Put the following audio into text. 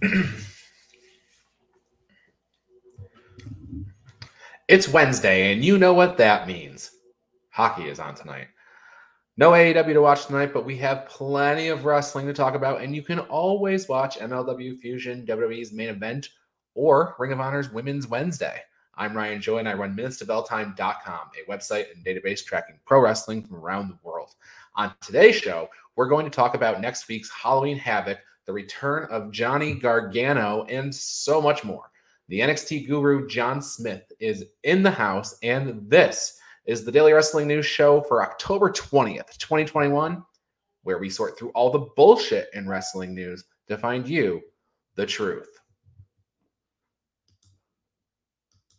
it's Wednesday, and you know what that means. Hockey is on tonight. No AEW to watch tonight, but we have plenty of wrestling to talk about, and you can always watch MLW Fusion, WWE's main event, or Ring of Honor's Women's Wednesday. I'm Ryan Joy, and I run minutestobelltime.com, a website and database tracking pro wrestling from around the world. On today's show, we're going to talk about next week's Halloween Havoc, the return of Johnny Gargano, and so much more. The NXT guru John Smith is in the house, and this is the Daily Wrestling News Show for October 20th, 2021, where we sort through all the bullshit in wrestling news to find you the truth.